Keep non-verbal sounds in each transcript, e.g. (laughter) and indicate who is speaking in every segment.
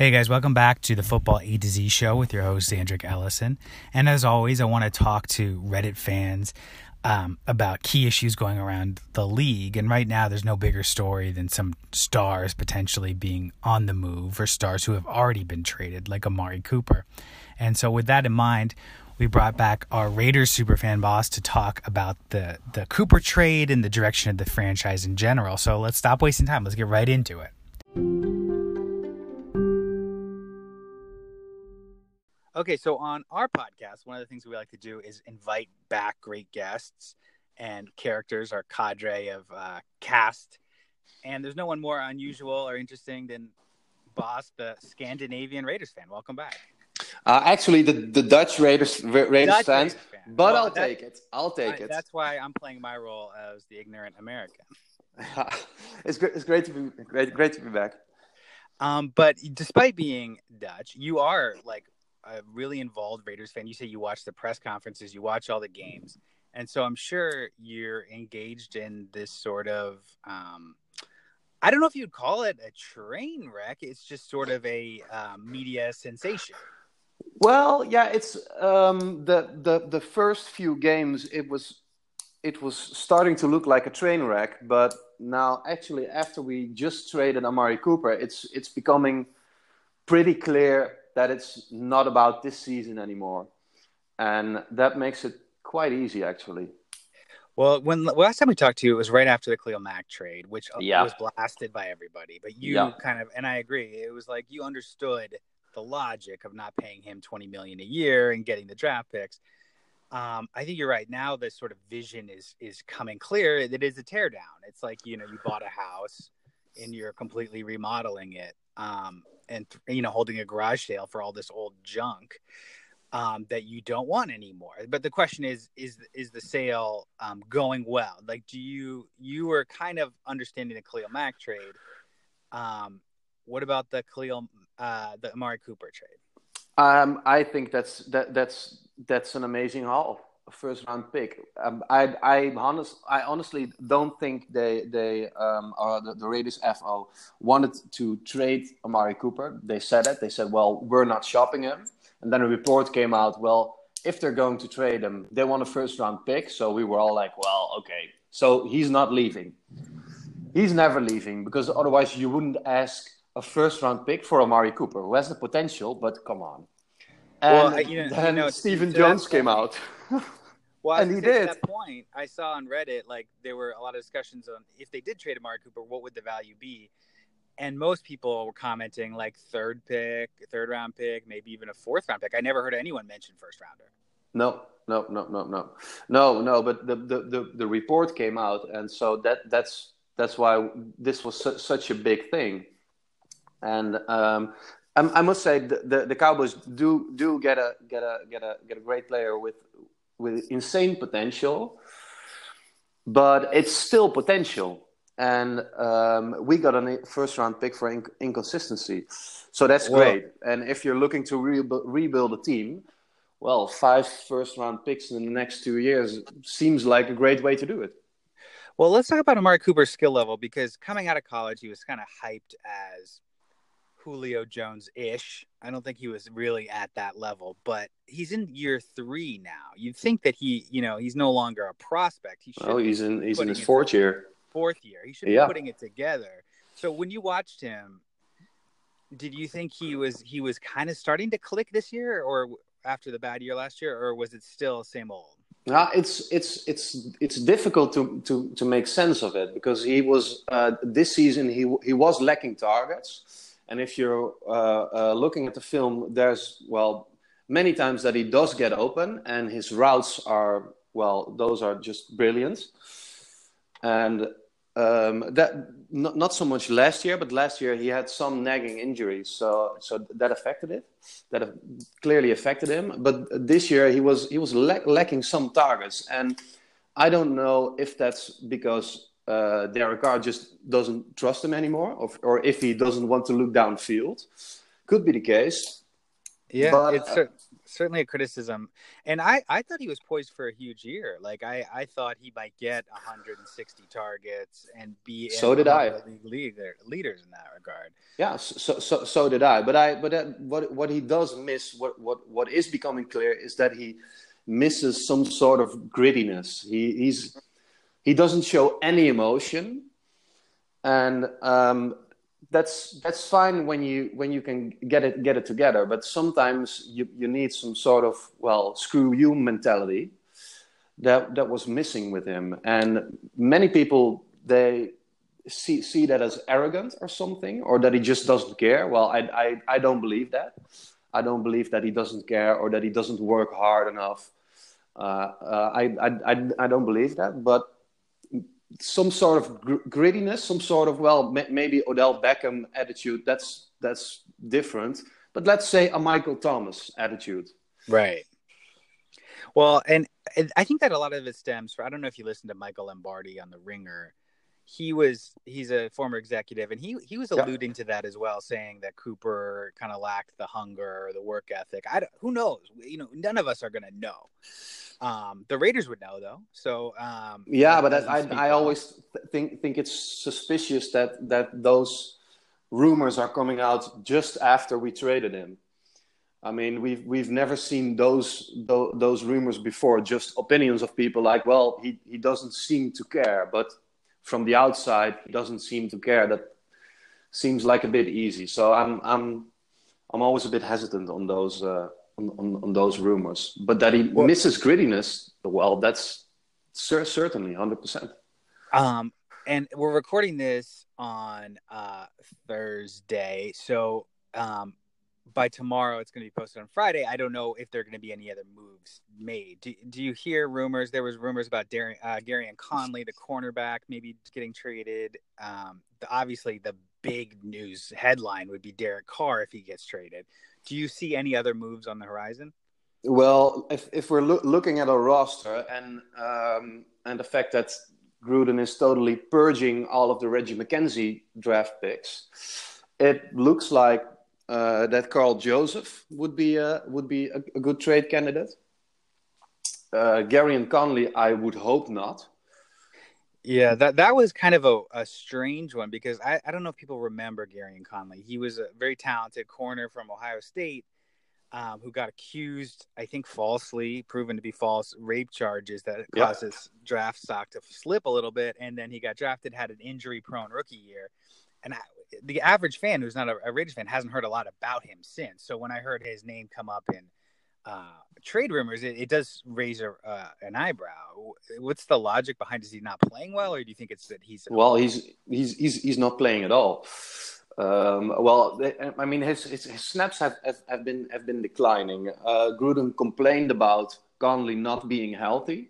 Speaker 1: Hey guys, welcome back to the Football A to Z show with your host, Andrick Ellison. And as always, I want to talk to Reddit fans um, about key issues going around the league. And right now, there's no bigger story than some stars potentially being on the move or stars who have already been traded, like Amari Cooper. And so, with that in mind, we brought back our Raiders superfan boss to talk about the, the Cooper trade and the direction of the franchise in general. So let's stop wasting time. Let's get right into it. Okay, so on our podcast, one of the things we like to do is invite back great guests and characters, our cadre of uh, cast. And there's no one more unusual or interesting than Boss, the Scandinavian Raiders fan. Welcome back.
Speaker 2: Uh, actually, the, the Dutch Raiders Raiders
Speaker 1: Dutch
Speaker 2: fans,
Speaker 1: Raiders fan.
Speaker 2: but
Speaker 1: Well,
Speaker 2: I'll
Speaker 1: that-
Speaker 2: take it. I'll take
Speaker 1: I-
Speaker 2: it.
Speaker 1: That's why I'm playing my role as the ignorant American. (laughs)
Speaker 2: it's great. It's great to be great. Great to be back.
Speaker 1: Um, but despite being Dutch, you are like a really involved Raiders fan. You say you watch the press conferences, you watch all the games, and so I'm sure you're engaged in this sort of. Um, I don't know if you'd call it a train wreck. It's just sort of a um, media sensation.
Speaker 2: Well, yeah, it's um, the the the first few games. It was it was starting to look like a train wreck, but now actually after we just traded Amari Cooper, it's it's becoming pretty clear that it's not about this season anymore, and that makes it quite easy actually.
Speaker 1: Well, when last time we talked to you, it was right after the Khalil Mack trade, which uh,
Speaker 2: Yeah.
Speaker 1: was blasted by everybody. But you
Speaker 2: Yeah.
Speaker 1: kind of, and I agree, it was like you understood the logic of not paying him twenty million a year and getting the draft picks. Um, I think you're right. Now the sort of vision is is coming clear. It is a teardown. It's like you know you bought a house and you're completely remodeling it, um, and you know holding a garage sale for all this old junk um, that you don't want anymore. But the question is, is is the sale um, going well? Like, do you you were kind of understanding the Khalil Mack trade? Um, what about the Khalil, uh, the Amari Cooper trade?
Speaker 2: Um, I think that's that that's that's an amazing haul, first round pick. Um, I I honest I honestly don't think they they um, or the, the Raiders FO wanted to trade Amari Cooper. They said it. They said, well, we're not shopping him. And then a report came out. Well, if they're going to trade him, they want a first round pick. So we were all like, well, okay. So he's not leaving. He's never leaving because otherwise you wouldn't ask a first round pick for Amari Cooper, who has the potential, but come on. And
Speaker 1: Well, I- you know- you
Speaker 2: then
Speaker 1: know,
Speaker 2: Stephen Jones came out. (laughs)
Speaker 1: Well,
Speaker 2: And he did.
Speaker 1: At that point, I saw on Reddit like there were a lot of discussions on if they did trade Amari Cooper, what would the value be? And most people were commenting like third pick, third round pick, maybe even a fourth round pick. I never heard anyone mention first rounder.
Speaker 2: no, no, no, no, no, no, no. But the, the, the, the report came out, and so that that's that's why this was su- such a big thing. And um, I, I must say, the, the, the Cowboys do do get a get a get a get a great player with with insane potential, but it's still potential. And um, we got a first round pick for inc- inconsistency, so that's
Speaker 1: Well-
Speaker 2: great. And if you're looking to rebuild rebuild a team, well, five first round picks in the next two years seems like a great way to do it.
Speaker 1: Well, let's talk about Amari Cooper's skill level because coming out of college, he was kind of hyped as Julio Jones ish. I don't think he was really at that level, but he's in year three now. You'd think that he, you know, he's no longer a prospect. He should
Speaker 2: Oh, he's in he's in his fourth year.
Speaker 1: fourth year. He should
Speaker 2: Yeah.
Speaker 1: be putting it together. So when you watched him, did you think he was he was kind of starting to click this year, or after the bad year last year, or was it still same old?
Speaker 2: Yeah, it's it's it's it's difficult to, to, to make sense of it because he was uh, this season he he was lacking targets, and if you're uh, uh, looking at the film, there's well many times that he does get open and his routes are well those are just brilliant, and um, that not, not so much last year, but last year he had some nagging injuries, so so that affected it. That clearly affected him. But this year he was he was lack, lacking some targets, and I don't know if that's because uh, Derek Carr just doesn't trust him anymore, or, or if he doesn't want to look downfield. Could be the case.
Speaker 1: Yeah,
Speaker 2: But,
Speaker 1: it's
Speaker 2: uh,
Speaker 1: cer- certainly a criticism. And I, I thought he was poised for a huge year. Like I, I thought he might get 160 targets and be
Speaker 2: so did I
Speaker 1: leader, leaders in that regard.
Speaker 2: Yeah, so so so did I. But I but that, what what he does miss, what what what is becoming clear is that he misses some sort of grittiness. He he's he doesn't show any emotion, and um, that's that's fine when you when you can get it get it together. But sometimes you you need some sort of well screw you mentality that that was missing with him, and many people they see see that as arrogant or something, or that he just doesn't care. Well, I I, I don't believe that. I don't believe that he doesn't care or that he doesn't work hard enough. Uh, uh, I, I, I, I don't believe that, but some sort of gr- grittiness, some sort of well, maybe Odell Beckham attitude. That's that's different. But let's say a Michael Thomas attitude.
Speaker 1: Right. Well, and, and I think that a lot of it stems from I don't know if you listened to Michael Lombardi on The Ringer. He was he's a former executive, and he he was alluding yeah. to that as well, saying that Cooper kind of lacked the hunger or the work ethic. I who knows? You know, none of us are going to know. Um, the Raiders would know though. So um,
Speaker 2: yeah, but I I always think think it's suspicious that that those rumors are coming out just after we traded him. I mean, we've we've never seen those those, those rumors before. Just opinions of people like, well, he he doesn't seem to care, but from the outside, he doesn't seem to care. That seems like a bit easy. So I'm I'm I'm always a bit hesitant on those. Uh, on, on, on those rumors. But that he well, misses grittiness, well, that's cer- certainly 100%.
Speaker 1: Um, and we're recording this on uh, Thursday. So um, by tomorrow, it's going to be posted on Friday. I don't know if there are going to be any other moves made. Do, do you hear rumors? There was rumors about Dar- uh, Gareon Conley, the cornerback, maybe getting traded. Um, the, obviously, the big news headline would be Derek Carr if he gets traded. Do you see any other moves on the horizon?
Speaker 2: Well, if if we're lo- looking at a roster and um, and the fact that Gruden is totally purging all of the Reggie McKenzie draft picks, it looks like uh, that Karl Joseph would be a, would be a, a good trade candidate. Uh, Gareon Conley, I would hope not.
Speaker 1: Yeah, that that was kind of a, a strange one because I, I don't know if people remember Gareon Conley. He was a very talented corner from Ohio State um, who got accused, I think falsely, proven to be false, rape charges that caused his draft stock to slip a little bit. And then he got drafted, had an injury prone rookie year. And I, the average fan who's not a, a Raiders fan hasn't heard a lot about him since. So when I heard his name come up in – uh, trade rumors, it, it does raise a, uh, an eyebrow. What's the logic behind? Is he not playing well, or do you think it's that he's
Speaker 2: well? He's he's he's he's not playing at all. Um, well, I mean, his, his, his snaps have, have, have, been have been declining. Uh, Gruden complained about Conley not being healthy,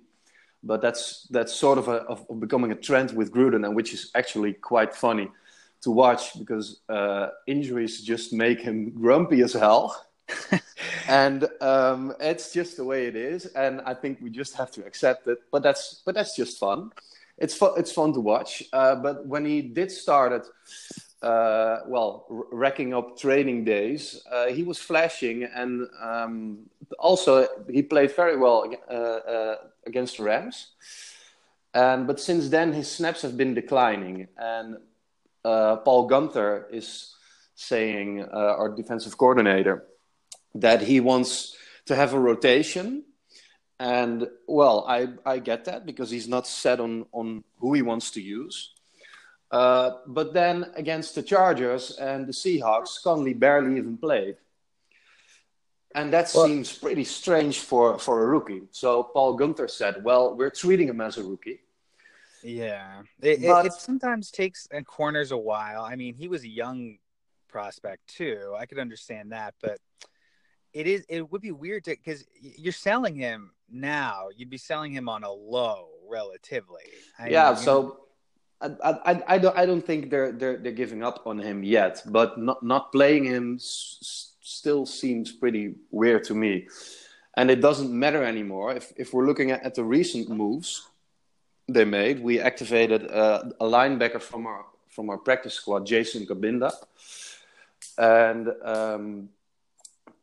Speaker 2: but that's that's sort of, a, of becoming a trend with Gruden, and which is actually quite funny to watch because uh, injuries just make him grumpy as hell. (laughs) and um, it's just the way it is, and I think we just have to accept it. But that's but that's just fun. It's fun. It's fun to watch. Uh, but when he did start it, uh, well, racking up training days, uh, he was flashing, and um, also he played very well uh, uh, against the Rams. And but since then, his snaps have been declining, and uh, Paul Guenther is saying, our defensive coordinator, that he wants to have a rotation. And well, I, I get that because he's not set on, on who he wants to use. Uh, but then against the Chargers and the Seahawks, Conley barely even played. And that well, seems pretty strange for, for a rookie. So Paul Guenther said, well, we're treating him as a rookie.
Speaker 1: Yeah. It, but, it, it sometimes takes and corners a while. I mean, he was a young prospect too. I could understand that. But it is it would be weird to because you're selling him now you'd be selling him on a low relatively.
Speaker 2: I yeah mean, so I, I, I, don't I don't think they're they're they're giving up on him yet but not not playing him s- still seems pretty weird to me. And it doesn't matter anymore. If if we're looking at, at the recent moves they made we activated uh, a linebacker from our from our practice squad Jason Cabinda and um,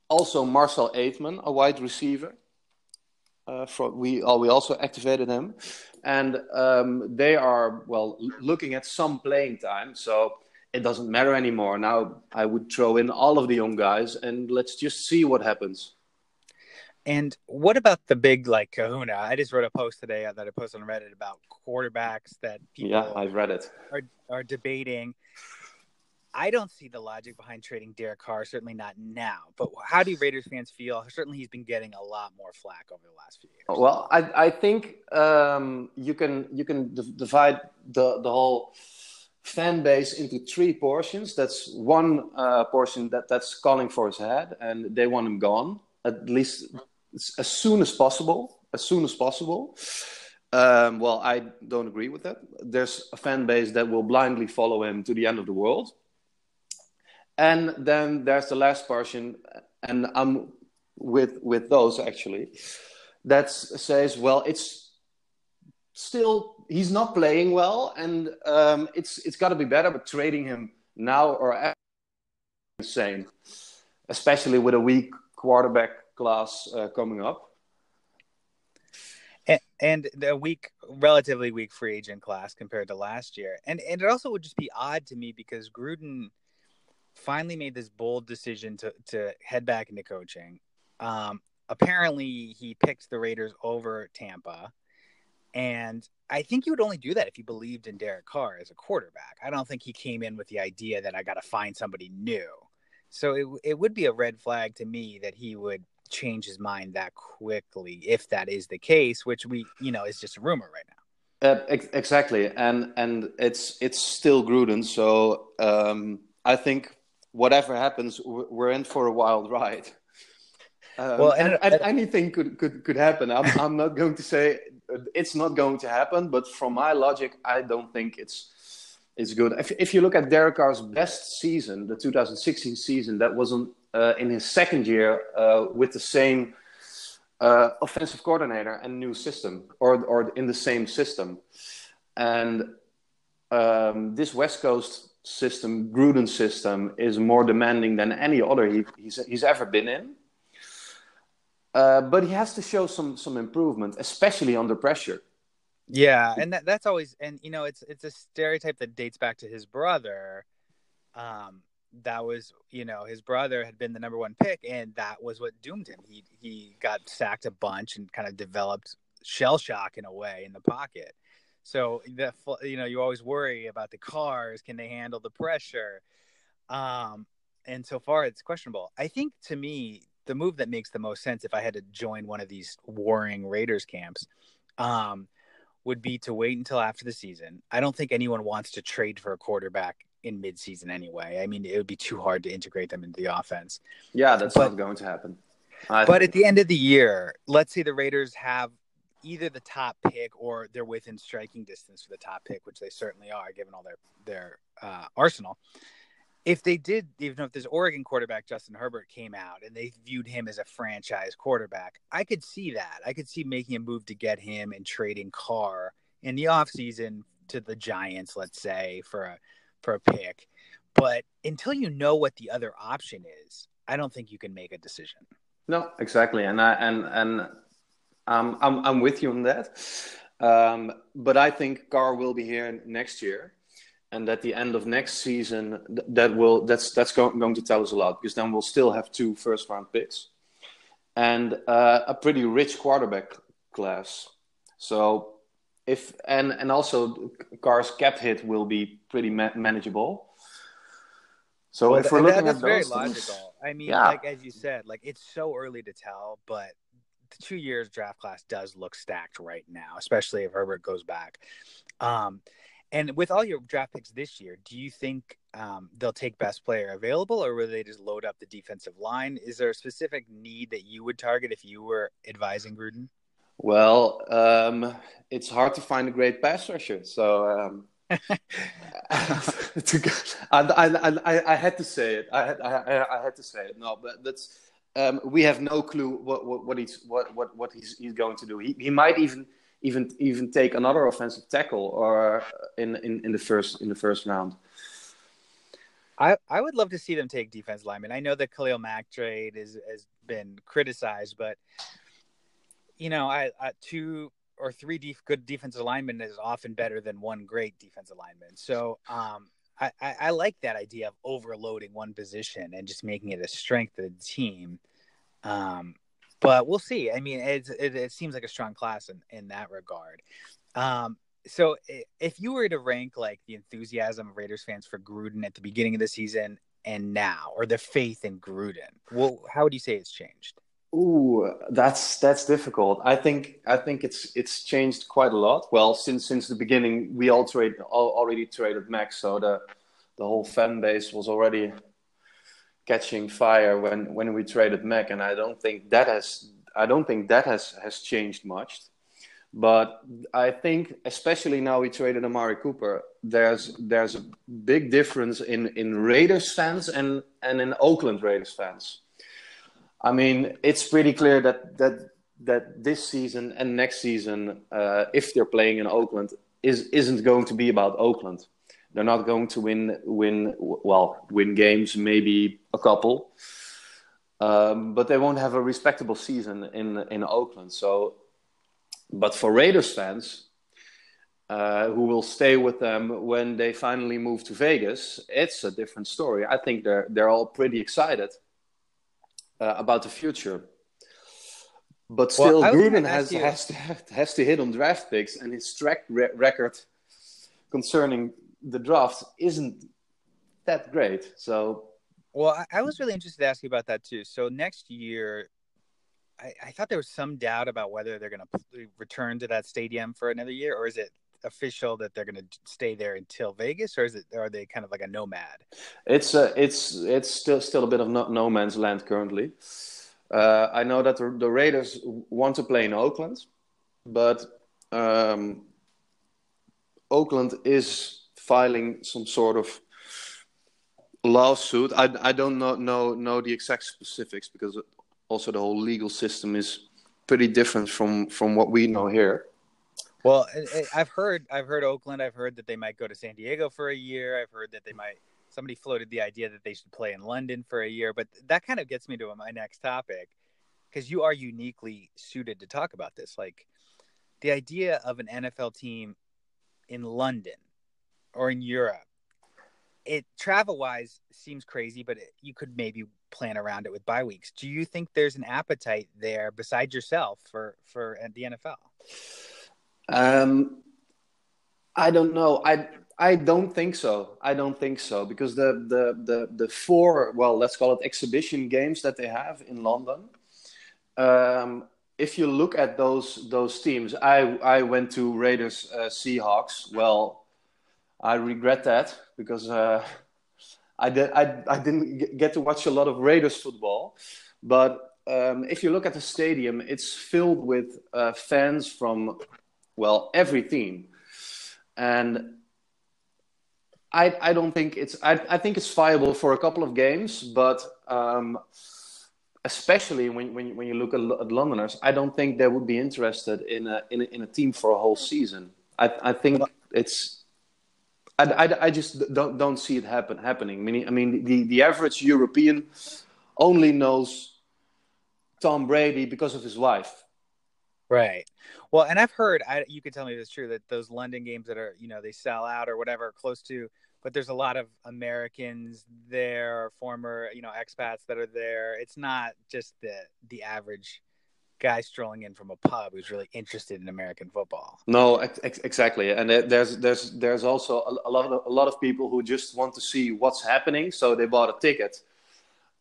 Speaker 2: also Marcel Ateman, a wide receiver. Uh, from, we uh, we also activated him, and um, they are well looking at some playing time. So it doesn't matter anymore. Now I would throw in all of the young guys and let's just see what happens.
Speaker 1: And what about the big like Kahuna? I just wrote a post today that I posted on Reddit about quarterbacks that people
Speaker 2: yeah I've read it
Speaker 1: are are debating. I don't see the logic behind trading Derek Carr, certainly not now. But how do Raiders fans feel? Certainly, he's been getting a lot more flack over the last few years.
Speaker 2: Well, I, I think um, you can you can divide the the whole fan base into three portions. That's one uh, portion that that's calling for his head, and they want him gone at least as soon as possible. As soon as possible. Um, well, I don't agree with that. There's a fan base that will blindly follow him to the end of the world, and then there's the last portion, and I'm with with those actually. That says, well, it's still he's not playing well, and um, it's it's got to be better. But trading him now or insane, especially with a weak quarterback class uh, coming up.
Speaker 1: And, and the weak, relatively weak free agent class compared to last year, and and it also would just be odd to me because Gruden finally made this bold decision to to head back into coaching. Um, apparently, he picked the Raiders over Tampa. And I think he would only do that if he believed in Derek Carr as a quarterback. I don't think he came in with the idea that I got to find somebody new. So it it would be a red flag to me that he would change his mind that quickly if that is the case, which we you know is just a rumor right now.
Speaker 2: Uh, ex- exactly, and and it's it's still Gruden, so um, I think whatever happens, we're in for a wild ride. Um, well, and, and, and, anything could, could, could happen. I'm, I'm not going to say it's not going to happen, but from my logic, I don't think it's it's good. If, if you look at Derek Carr's best season, the 2016 season, that was on, uh, in his second year uh, with the same uh, offensive coordinator and new system, or or in the same system, and um, this West Coast system, Gruden system, is more demanding than any other he, he's he's ever been in. Uh, but he has to show some some improvement, especially under pressure.
Speaker 1: Yeah, and that, that's always and you know it's it's a stereotype that dates back to his brother. Um, that was you know his brother had been the number one pick, and that was what doomed him. He he got sacked a bunch and kind of developed shell shock in a way in the pocket. So that you know you always worry about the Carrs. Can they handle the pressure? Um, and so far it's questionable. I think to me the move that makes the most sense if I had to join one of these warring Raiders camps um, would be to wait until after the season. I don't think anyone wants to trade for a quarterback in midseason anyway. I mean, it would be too hard to integrate them into the offense.
Speaker 2: Yeah, that's but, not going to happen.
Speaker 1: I but think. at the end of the year, let's say the Raiders have either the top pick or they're within striking distance for the top pick, which they certainly are, given all their their uh, arsenal if they did, even if this Oregon quarterback Justin Herbert came out and they viewed him as a franchise quarterback, I could see that. I could see making a move to get him and trading Carr in the offseason to the Giants, let's say, for a for a pick. But until you know what the other option is, I don't think you can make a decision.
Speaker 2: No, exactly, and I and and um, I'm I'm with you on that. Um, but I think Carr will be here next year and at the end of next season that will that's that's going, going to tell us a lot because then we'll still have two first round picks and uh, a pretty rich quarterback class so if and and also Carr's cap hit will be pretty ma- manageable so well, if we're looking
Speaker 1: that's
Speaker 2: at
Speaker 1: very
Speaker 2: those
Speaker 1: logical i mean yeah. like as you said like it's so early to tell but the two years draft class does look stacked right now especially if herbert goes back um, and with all your draft picks this year, do you think um, they'll take best player available, or will they just load up the defensive line? Is there a specific need that you would target if you were advising Gruden?
Speaker 2: Well, um, it's hard to find a great pass rusher, so um, (laughs) (laughs) I, I, I, I, had to say it. I had, I, I had to say it. No, but that's um, we have no clue what, what, what he's what, what, what he's, he's going to do. He, he might even even even take another offensive tackle or in, in, in the first in the first round.
Speaker 1: I, I would love to see them take defense linemen. I know the Khalil Mack trade is, has been criticized, but you know, I, I two or three def- good defensive linemen is often better than one great defensive lineman. So um, I, I, like that idea of overloading one position and just making it a strength of the team. Um, but we'll see. I mean, it, it seems like a strong class in, in that regard. Um, so if you were to rank like the enthusiasm of Raiders fans for Gruden at the beginning of the season and now, or the faith in Gruden, well, how would you say it's changed?
Speaker 2: Ooh, that's that's difficult. I think I think it's it's changed quite a lot. Well, since since the beginning, we all trade all, already traded Mack, so the the whole fan base was already catching fire when when we traded Mack, and I don't think that has I don't think that has has changed much. But I think, especially now we traded Amari Cooper, there's there's a big difference in in Raiders fans and and in Oakland Raiders fans. I mean, it's pretty clear that that that this season and next season, uh, if they're playing in Oakland, is isn't going to be about Oakland. They're not going to win win well win games, maybe a couple, um, but they won't have a respectable season in in Oakland. So but for Raiders fans uh, who will stay with them when they finally move to Vegas, it's a different story. I think they're they're all pretty excited uh, about the future. But still, well, Gruden has, has, to, has to hit on draft picks, and his track re- record concerning the draft isn't that great. So,
Speaker 1: well, I, I was really interested to ask you about that too. So next year, I, I thought there was some doubt about whether they're going to return to that stadium for another year, or is it official that they're going to stay there until Vegas, or is it are they kind of like a nomad?
Speaker 2: It's uh, it's it's still still a bit of no, no man's land currently. Uh, I know that the, the, Raiders want to play in Oakland, but um, Oakland is filing some sort of lawsuit. I, I don't know, know know the exact specifics because also the whole legal system is pretty different from from what we know here.
Speaker 1: Well, I've heard I've heard Oakland. I've heard that they might go to San Diego for a year. I've heard that they might. Somebody floated the idea that they should play in London for a year, but that kind of gets me to my next topic because you are uniquely suited to talk about this. Like the idea of an NFL team in London or in Europe, it travel wise seems crazy, but it, you could maybe plan around it with bye weeks. Do you think there's an appetite there besides yourself for for uh, the NFL?
Speaker 2: Um, I don't know. I I don't think so. I don't think so because the the the the four well let's call it exhibition games that they have in London. Um, if you look at those those teams, I I went to Raiders uh, Seahawks. Well, I regret that because. Uh, I, did, I, I didn't get to watch a lot of Raiders football, but um, if you look at the stadium, it's filled with uh, fans from, well, every team. And I, I don't think it's, I, I think it's viable for a couple of games, but um, especially when, when, when you look at, at, Londoners, I don't think they would be interested in a, in a, in a team for a whole season. I, I think it's I, I, I, just don't don't see it happen happening. I mean, I mean the, the average European only knows Tom Brady because of his wife.
Speaker 1: Right. Well, and I've heard I, you could tell me if it's true that those London games that are you know they sell out or whatever close to, but there's a lot of Americans there, former you know expats that are there. It's not just the the average guy strolling in from a pub who's really interested in American football.
Speaker 2: No, ex- exactly, and there's there's there's also a, lot of a lot of people who just want to see what's happening, so they bought a ticket,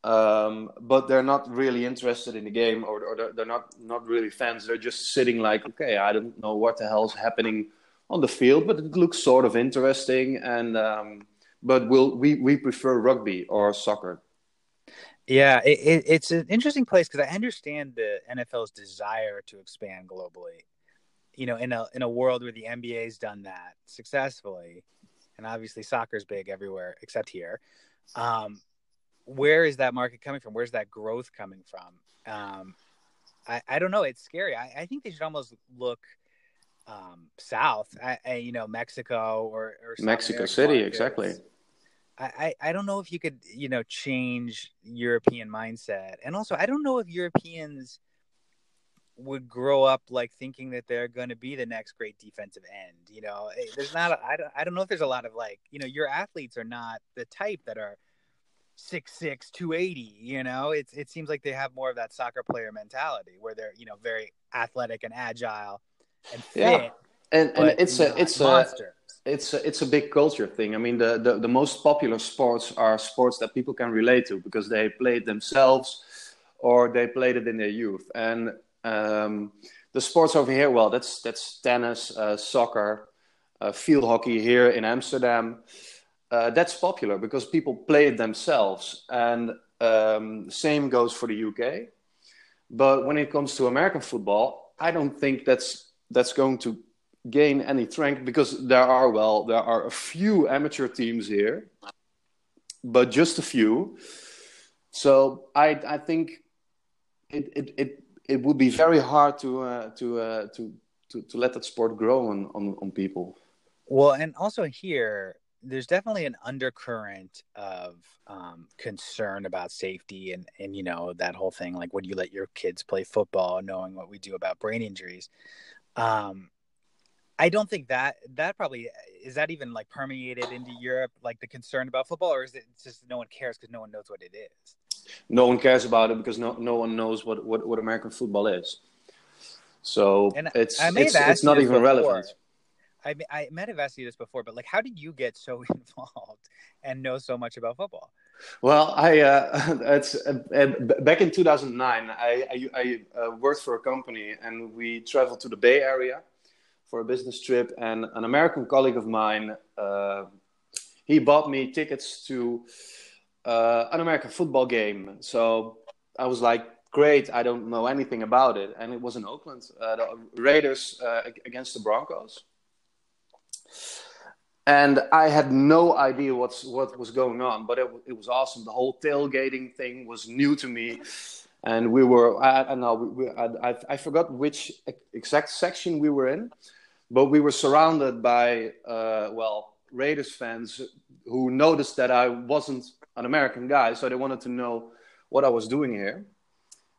Speaker 2: um, but they're not really interested in the game, or, or they're, they're not not really fans. They're just sitting like, okay, I don't know what the hell's happening on the field, but it looks sort of interesting, and um, but we'll, we we prefer rugby or soccer.
Speaker 1: Yeah, it, it, it's an interesting place because I understand the NFL's desire to expand globally. You know, in a in a world where the NBA's done that successfully, and obviously soccer's big everywhere except here. Um, where is that market coming from? Where's that growth coming from? Um, I, I don't know. It's scary. I, I think they should almost look um, south. I, I, you know, Mexico or, or
Speaker 2: Mexico City, markets. exactly
Speaker 1: I, I don't know if you could, you know, change European mindset. And also, I don't know if Europeans would grow up like thinking that they're going to be the next great defensive end. You know, eh, there's not, a, I, don't, I don't know if there's a lot of like, you know, your athletes are not the type that are six six two eighty. You know, it's it seems like they have more of that soccer player mentality where they're you know very athletic and agile and fit. Yeah.
Speaker 2: And, and it's a it's a it's a, it's a big culture thing. I mean, the, the the most popular sports are sports that people can relate to because they played themselves or they played it in their youth. And um, the sports over here, well, that's that's tennis, uh, soccer, uh, field hockey here in Amsterdam uh, that's popular because people play it themselves. And um, same goes for the UK. But when it comes to American football, I don't think that's that's going to gain any strength because there are well there are a few amateur teams here, but just a few. So I I think it it it, it would be very hard to uh, to, uh, to to to let that sport grow on on, on people.
Speaker 1: Well, and also here there's definitely an undercurrent of um, concern about safety and and you know that whole thing like would you let your kids play football knowing what we do about brain injuries. Um, i don't think that that probably is that even like permeated into europe like the concern about football or is it just no one cares because no one knows what it is?
Speaker 2: No one cares about it because no, no one knows what, what, what american football is. So and it's it's, it's not even before. relevant
Speaker 1: I I might have asked you this before, but like, how did you get so (laughs) involved and know so much about football?
Speaker 2: Well, I uh, (laughs) it's uh, uh back in 2009. I I, I uh, worked for a company, and we traveled to the Bay Area for a business trip. And an American colleague of mine, uh, he bought me tickets to an American football game. So I was like, great. I don't know anything about it, and it was in Oakland, the Raiders against the Broncos and I had no idea what's what was going on, but it, it was awesome. The whole tailgating thing was new to me, and we were I, I know we, I, I forgot which exact section we were in, but we were surrounded by uh, well Raiders fans who noticed that I wasn't an American guy, so they wanted to know what I was doing here,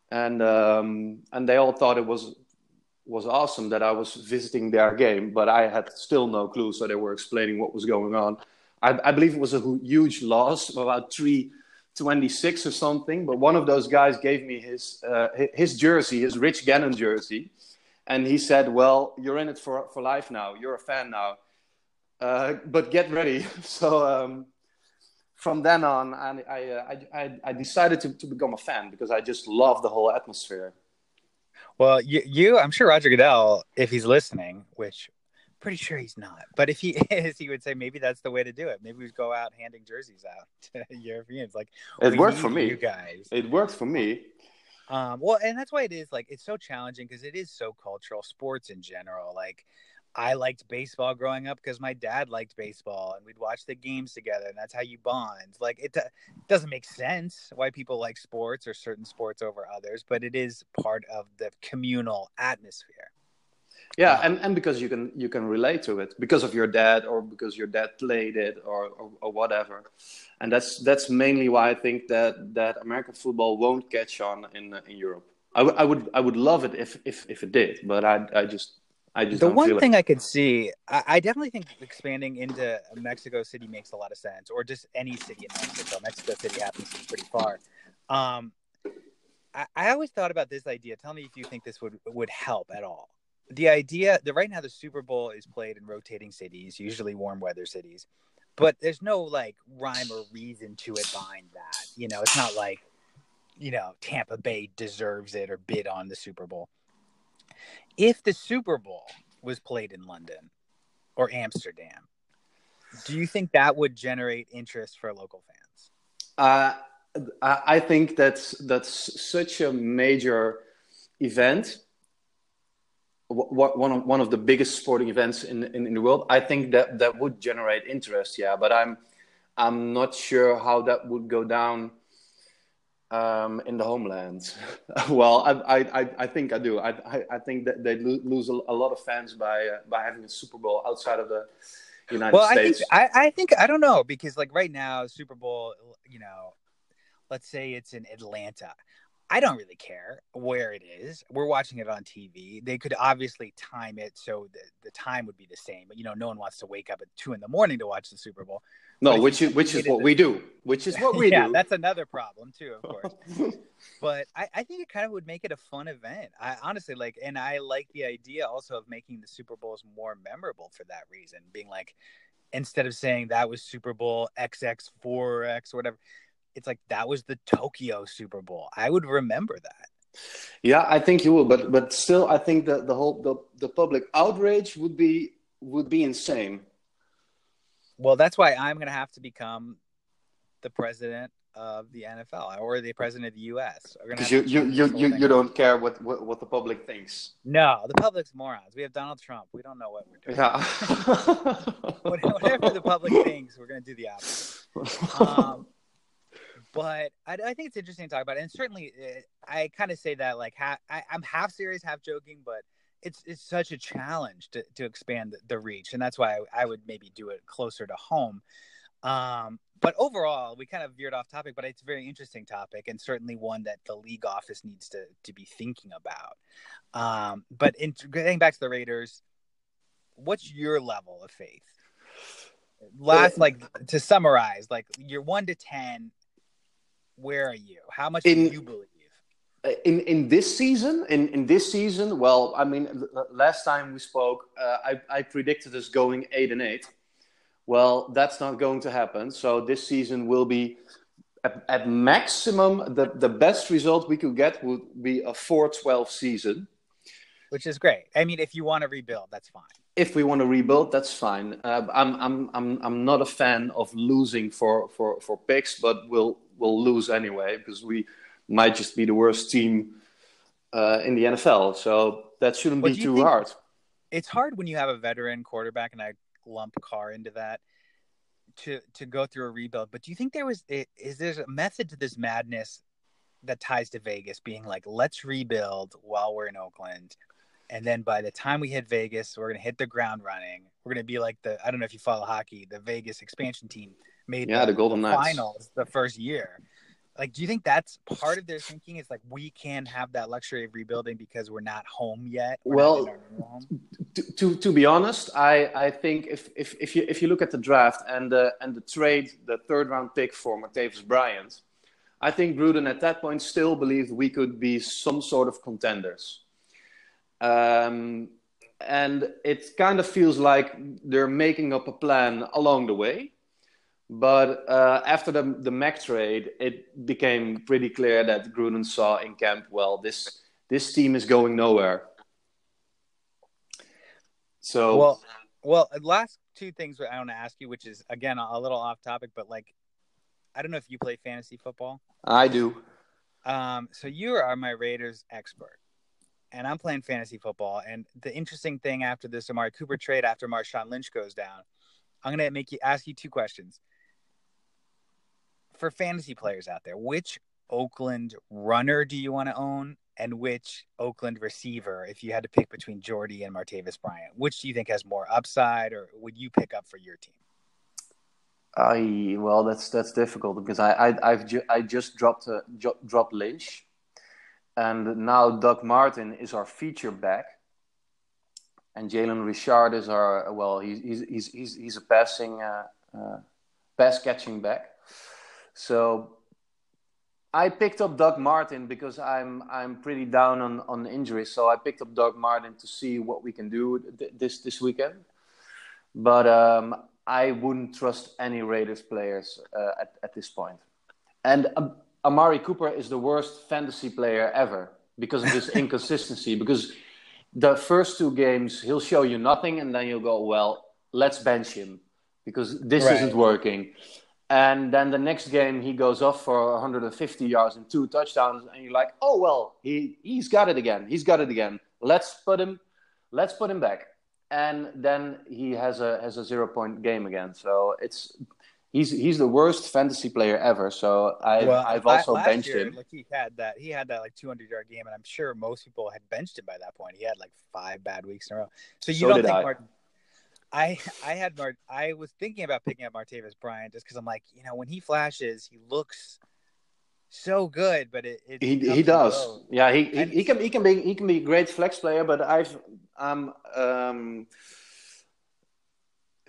Speaker 2: and um, and they all thought it was was awesome that I was visiting their game, but I had still no clue. So they were explaining what was going on. I, I believe it was a huge loss, about three twenty six or something. But one of those guys gave me his uh, his jersey, his Rich Gannon jersey, and he said, "Well, you're in it for for life now. You're a fan now, uh, but get ready." (laughs) so. Um, from then on, I, I, I, I decided to, to become a fan because I just love the whole atmosphere.
Speaker 1: Well, you, you, I'm sure Roger Goodell, if he's listening, which pretty sure he's not, but if he (laughs) is, he would say maybe that's the way to do it. Maybe we go out handing jerseys out (laughs) to Europeans. Like
Speaker 2: it works for me, you guys. It works for me.
Speaker 1: Um, well, and that's why it is like it's so challenging because it is so cultural. Sports in general, like I liked baseball growing up because my dad liked baseball and we'd watch the games together and that's how you bond. Like it, doesn't make sense why people like sports or certain sports over others, but it is part of the communal atmosphere.
Speaker 2: Yeah, um, and, and because you can you can relate to it because of your dad or because your dad played it or, or, or whatever, and that's that's mainly why I think that that American football won't catch on in in Europe. I, w- I would I would love it if if if it did, but I I just I just
Speaker 1: the one thing it. I could see, I, I, definitely think expanding into Mexico City makes a lot of sense, or just any city in Mexico. Mexico City happens to be pretty far. Um, I, I always thought about this idea. Tell me if you think this would would help at all. The idea that right now the Super Bowl is played in rotating cities, usually warm weather cities, but there's no like rhyme or reason to it behind that. You know, it's not like you know Tampa Bay deserves it or bid on the Super Bowl if the Super Bowl was played in London or Amsterdam, do you think that would generate interest for local fans?
Speaker 2: Uh, I think that's that's such a major event. One of one of the biggest sporting events in, in, in the world. I think that that would generate interest. Yeah, but I'm I'm not sure how that would go down um, in the homeland. (laughs) well, I, I, I think I do. I, I, I think that they lose a lot of fans by uh, by having a Super Bowl outside of the United
Speaker 1: well,
Speaker 2: States.
Speaker 1: I think I, I think I don't know because like right now, Super Bowl, you know, let's say it's in Atlanta. I don't really care where it is. We're watching it on TV. They could obviously time it so the, the time would be the same, but you know, no one wants to wake up at two in the morning to watch the Super Bowl.
Speaker 2: No, which is which is what we do. Which is (laughs) what we
Speaker 1: yeah,
Speaker 2: do.
Speaker 1: that's another problem too, of course. (laughs) but I, I think it kind of would make it a fun event. I honestly like, and I like the idea also of making the Super Bowls more memorable for that reason. Being like, instead of saying that was Super Bowl XX4X or whatever, it's like that was the Tokyo Super Bowl. I would remember that.
Speaker 2: Yeah, I think you will, but but still, I think that the whole the, the public outrage would be would be insane.
Speaker 1: Well, that's why I'm going to have to become the president of the NFL or the president of the U.S.
Speaker 2: Because you you you you, you don't care what, what what the public thinks.
Speaker 1: No, the public's morons. We have Donald Trump. We don't know what we're doing.
Speaker 2: Yeah. (laughs)
Speaker 1: Whatever the public (laughs) thinks, we're going to do the opposite. Um, but I, I think it's interesting to talk about, it. and certainly uh, I kind of say that like ha- I, I'm half serious, half joking, but it's it's such a challenge to, to expand the, the reach, and that's why I, I would maybe do it closer to home. Um, but overall, we kind of veered off topic, but it's a very interesting topic, and certainly one that the league office needs to to be thinking about. Um, but in getting back to the Raiders, what's your level of faith? Last, like to summarize, like you're one to ten. Where are you? How much
Speaker 2: In-
Speaker 1: do you believe?
Speaker 2: In in this season in in this season well i mean last time we spoke uh, i i predicted us going 8 and 8 well that's not going to happen so this season will be at, at maximum the the best result we could get would be a 4-12 season
Speaker 1: Which is great. I mean, if you want to rebuild, that's fine.
Speaker 2: if we want to rebuild that's fine uh, I'm, I'm i'm i'm not a fan of losing for for for picks but we'll we'll lose anyway because we might just be the worst team uh, in the NFL. So that shouldn't
Speaker 1: But
Speaker 2: be too hard.
Speaker 1: It's hard when you have a veteran quarterback, and I lump Carr into that to to go through a rebuild. But do you think there was is there a method to this madness that ties to Vegas being like, let's rebuild while we're in Oakland, and then by the time we hit Vegas, we're gonna hit the ground running. We're gonna be like the I don't know if you follow hockey, the Vegas expansion team made
Speaker 2: Yeah, the Golden Knights.
Speaker 1: finals the first year. Like, do you think that's part of their (laughs) thinking? Is like we can have that luxury of rebuilding because we're not home yet. We're
Speaker 2: Well,
Speaker 1: in our new home?
Speaker 2: To, to to be honest, I, I think if, if, if you if you look at the draft and the and the trade, the third round pick for Martavis Bryant, I think Gruden at that point still believed we could be some sort of contenders. Um, and it kind of feels like they're making up a plan along the way. But uh, after the the Mack trade, it became pretty clear that Gruden saw in camp, well, this this team is going nowhere. So
Speaker 1: Well, well, last two things I want to ask you, which is again a little off topic, but like, I don't know if you play fantasy football.
Speaker 2: I do.
Speaker 1: Um, so you are my Raiders expert, and I'm playing fantasy football. And the interesting thing after this Amari Cooper trade, after Marshawn Lynch goes down, I'm gonna make you ask you two questions. For fantasy players out there, which Oakland runner do you want to own, and which Oakland receiver, if you had to pick between Jordy and Martavis Bryant, which do you think has more upside, or would you pick up for your team?
Speaker 2: I well, that's that's difficult because I I I've ju- I just dropped dropped Lynch, and now Doug Martin is our feature back, and Jalen Richard is our well he's he's he's he's, he's a passing uh, uh, pass catching back, so. I picked up Doug Martin because I'm I'm pretty down on, on injuries, so I picked up Doug Martin to see what we can do th- this this weekend. But um, I wouldn't trust any Raiders players uh, at, at this point. And um, Amari Cooper is the worst fantasy player ever because of his (laughs) inconsistency. Because the first two games, he'll show you nothing, and then you'll go, well, let's bench him because this
Speaker 1: Right.
Speaker 2: isn't working. And then the next game, he goes off for 150 yards and two touchdowns, and you're like, oh well, he he's got it again. He's got it again. Let's put him, let's put him back. And then he has a has a zero point game again. So it's he's he's the worst fantasy player ever. So I
Speaker 1: Well,
Speaker 2: I've also
Speaker 1: last
Speaker 2: benched
Speaker 1: year,
Speaker 2: him.
Speaker 1: Like he had that, he had that like 200 yard game, and I'm sure most people had benched him by that point. He had like five bad weeks in a row. So you
Speaker 2: So
Speaker 1: don't think
Speaker 2: I.
Speaker 1: Martin? I I had Mar- I was thinking about picking up Martavis Bryant just because I'm like, you know, when he flashes, he looks so good, but it, it
Speaker 2: he he does. Yeah, he, he, he can he can be he can be a great flex player, but I've um um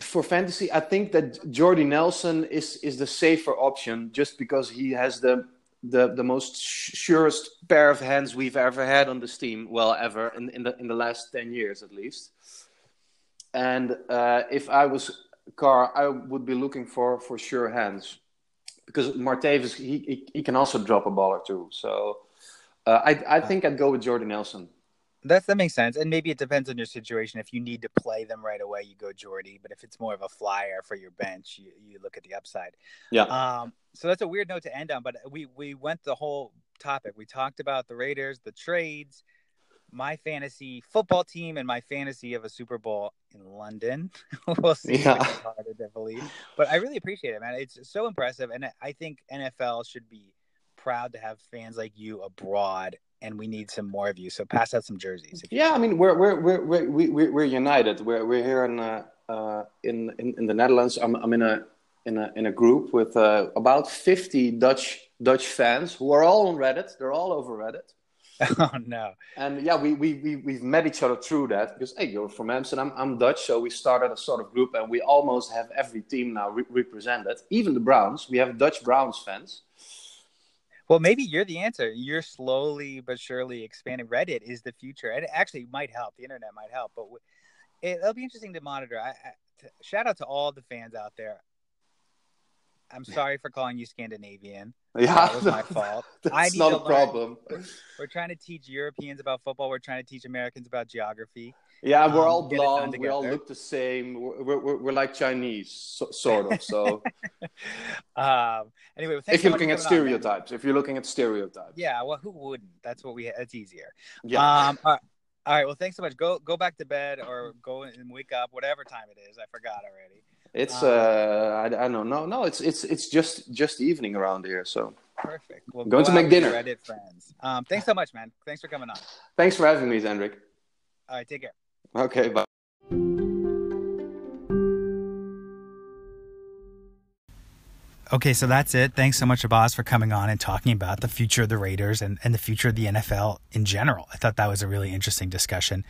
Speaker 2: for fantasy, I think that Jordy Nelson is is the safer option just because he has the the the most surest pair of hands we've ever had on this team. Well, ever in in the in the last ten years at least. And uh, if I was Carr, I would be looking for for sure hands because Martavis he, he, he can also drop a ball or two. So uh, I I think I'd go with Jordy Nelson.
Speaker 1: That that makes sense, and maybe it depends on your situation. If you need to play them right away, you go Jordy. But if it's more of a flyer for your bench, you, you look at the upside.
Speaker 2: Yeah.
Speaker 1: Um. So that's a weird note to end on, but we we went the whole topic. We talked about the Raiders, the trades, my fantasy football team, and my fantasy of a Super Bowl in London. (laughs) we'll see. Yeah. believe, but I really appreciate it, man. It's so impressive, and I think NFL should be proud to have fans like you abroad and we need some more of you. So pass out some jerseys.
Speaker 2: Yeah, I mean we're we're we're we're we're united. We're we're here in uh, uh, in, in in the Netherlands. I'm I'm in a in a in a group with uh, about 50 Dutch Dutch fans who are all on Reddit. They're all over Reddit. (laughs)
Speaker 1: Oh no!
Speaker 2: And yeah, we we we we've met each other through that because hey, you're from Amsterdam, I'm Dutch, so we started a sort of group, and we almost have every team now re- represented. Even the Browns, we have Dutch Browns fans.
Speaker 1: Well, maybe you're the answer. You're slowly but surely expanding. Reddit is the future, and it actually might help. The internet might help, but it, will be interesting to monitor. I, I, shout out to all the fans out there. I'm sorry for calling you Scandinavian.
Speaker 2: Yeah,
Speaker 1: that was my fault. (laughs)
Speaker 2: That's not a problem.
Speaker 1: We're trying to teach Europeans about football. We're trying to teach Americans about geography.
Speaker 2: Yeah, we're um, all blonde. We all look the same. We're, we're, we're like Chinese, so, sort of. So, (laughs)
Speaker 1: um, anyway,
Speaker 2: if you're looking at stereotypes, on, if you're looking at stereotypes,
Speaker 1: yeah. Well, who wouldn't? That's what we. It's easier. Yeah. Um, all right. All right. Well, thanks so much. Go go back to bed or go and wake up, whatever time it is. I forgot already.
Speaker 2: It's um, uh, I, I don't know. No, it's it's it's just just evening around here. So
Speaker 1: perfect. Well,
Speaker 2: going
Speaker 1: go
Speaker 2: to make dinner.
Speaker 1: Reddit friends. Um, thanks so much, man. Thanks for coming on.
Speaker 2: Thanks for having me, Zendrik.
Speaker 1: All right. Take care.
Speaker 2: Okay, bye.
Speaker 1: Okay, so that's it. Thanks so much, Abbas, for coming on and talking about the future of the Raiders and, and the future of the NFL in general. I thought that was a really interesting discussion.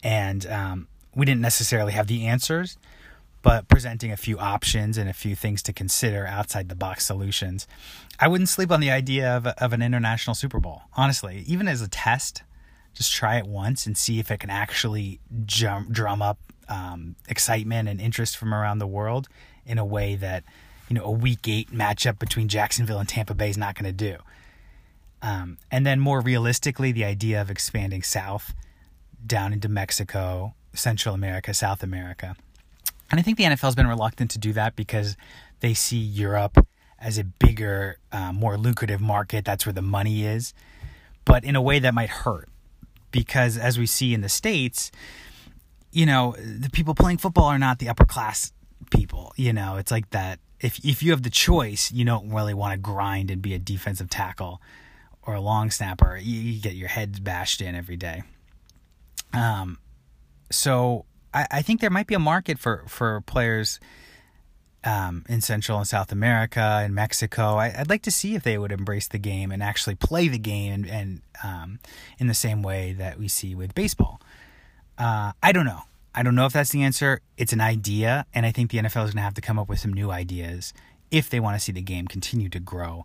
Speaker 1: And um, we didn't necessarily have the answers, but presenting a few options and a few things to consider outside the box solutions. I wouldn't sleep on the idea of, of an international Super Bowl, honestly, even as a test just try it once and see if it can actually jump, drum up um, excitement and interest from around the world in a way that you know a week eight matchup between Jacksonville and Tampa Bay is not going to do. Um, and then more realistically, the idea of expanding south down into Mexico, Central America, South America. And I think the NFL has been reluctant to do that because they see Europe as a bigger, uh, more lucrative market. That's where the money is. But in a way that might hurt because as we see in the states you know the people playing football are not the upper class people you know it's like that if if you have the choice you don't really want to grind and be a defensive tackle or a long snapper you, you get your head bashed in every day um so I, I think there might be a market for for players um, in Central and South America and Mexico. I, would like to see if they would embrace the game and actually play the game and, and um, in the same way that we see with baseball. Uh, I don't know. I don't know if that's the answer. It's an idea, and I think the NFL is going to have to come up with some new ideas if they want to see the game continue to grow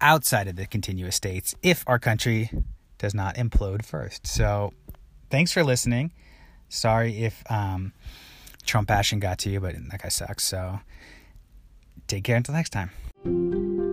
Speaker 1: outside of the continuous states if our country does not implode first. So, thanks for listening. Sorry if um, Trump passion got to you, but that guy sucks. So, take care until next time.